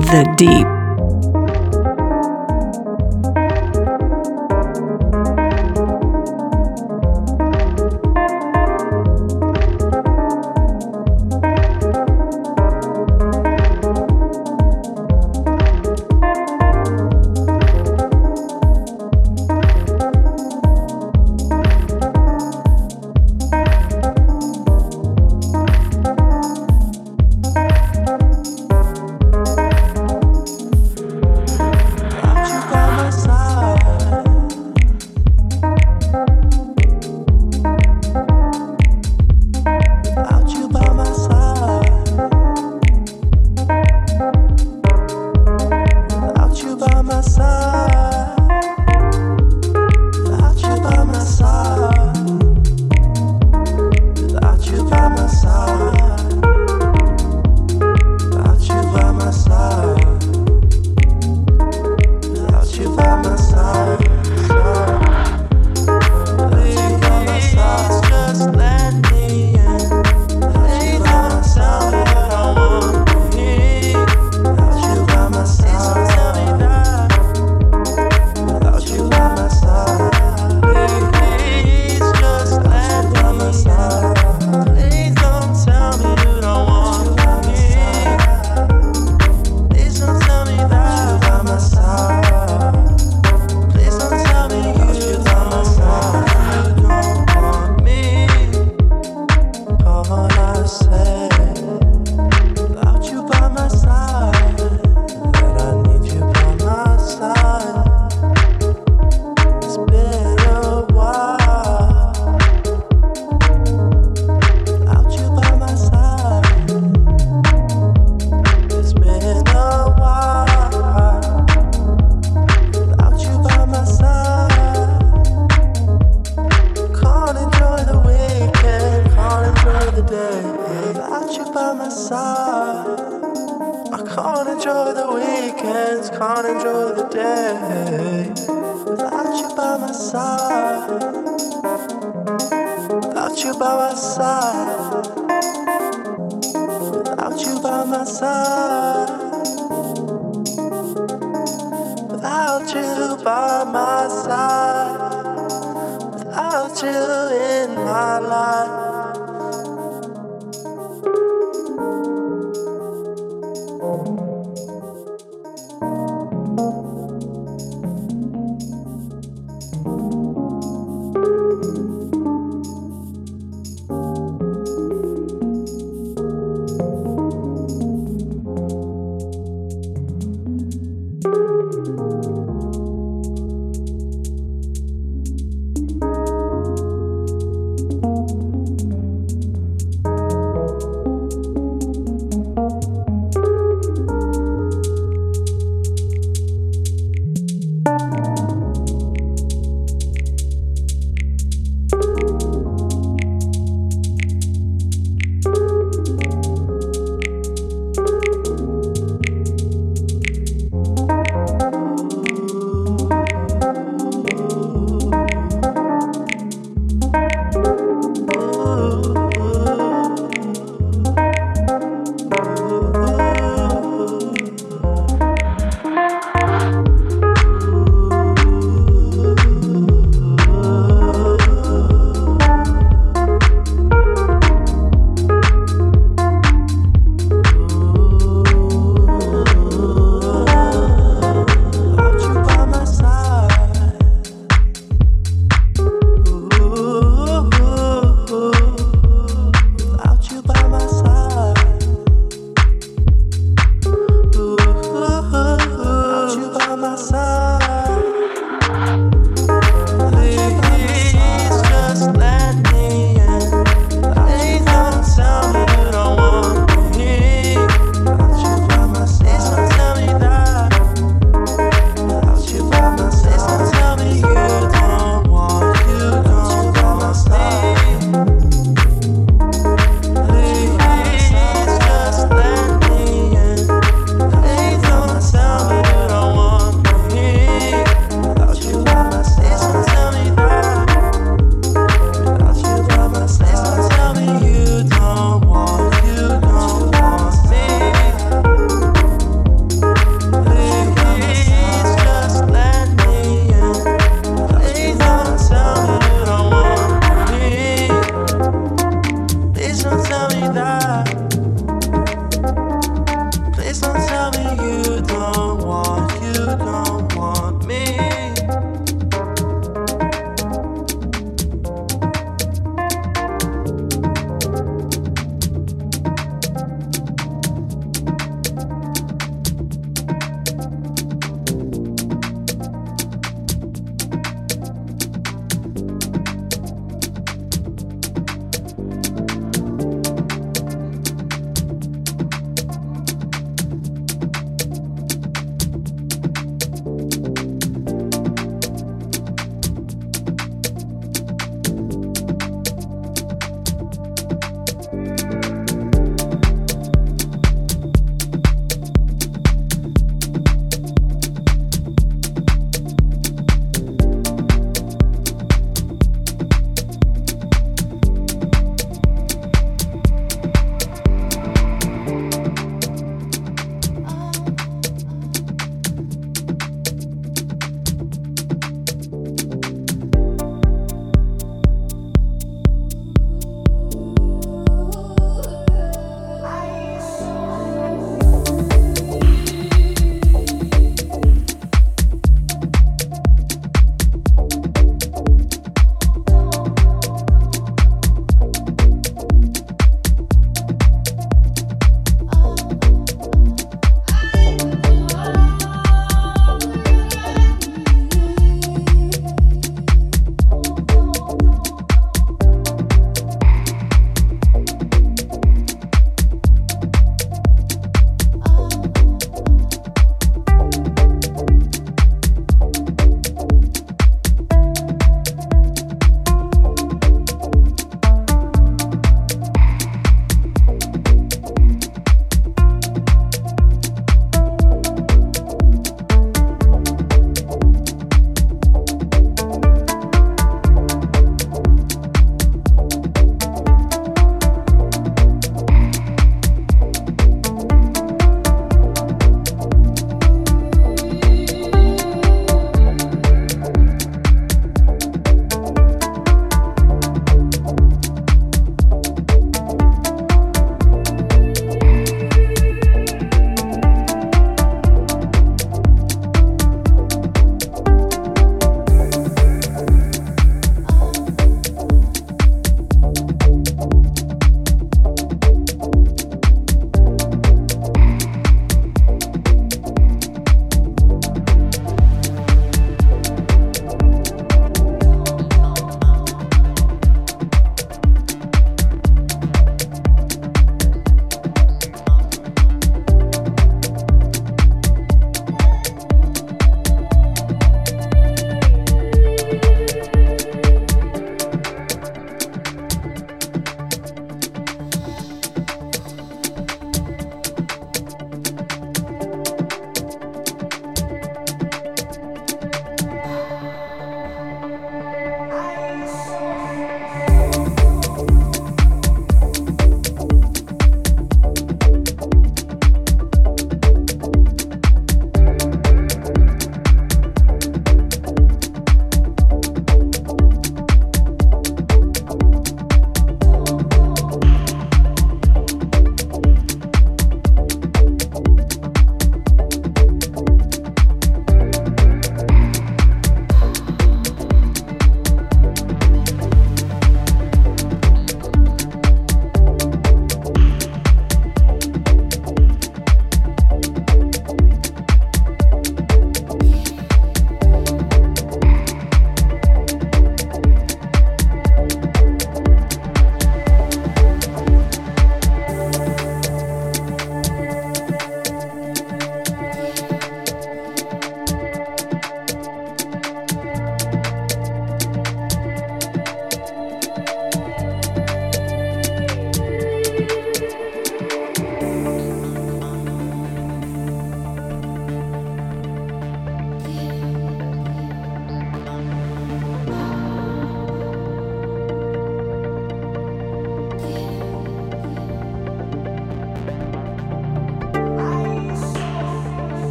the deep. passar.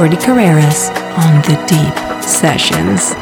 Jordi Carreras on the Deep Sessions.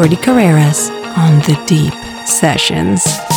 Jordi Carreras on the Deep Sessions.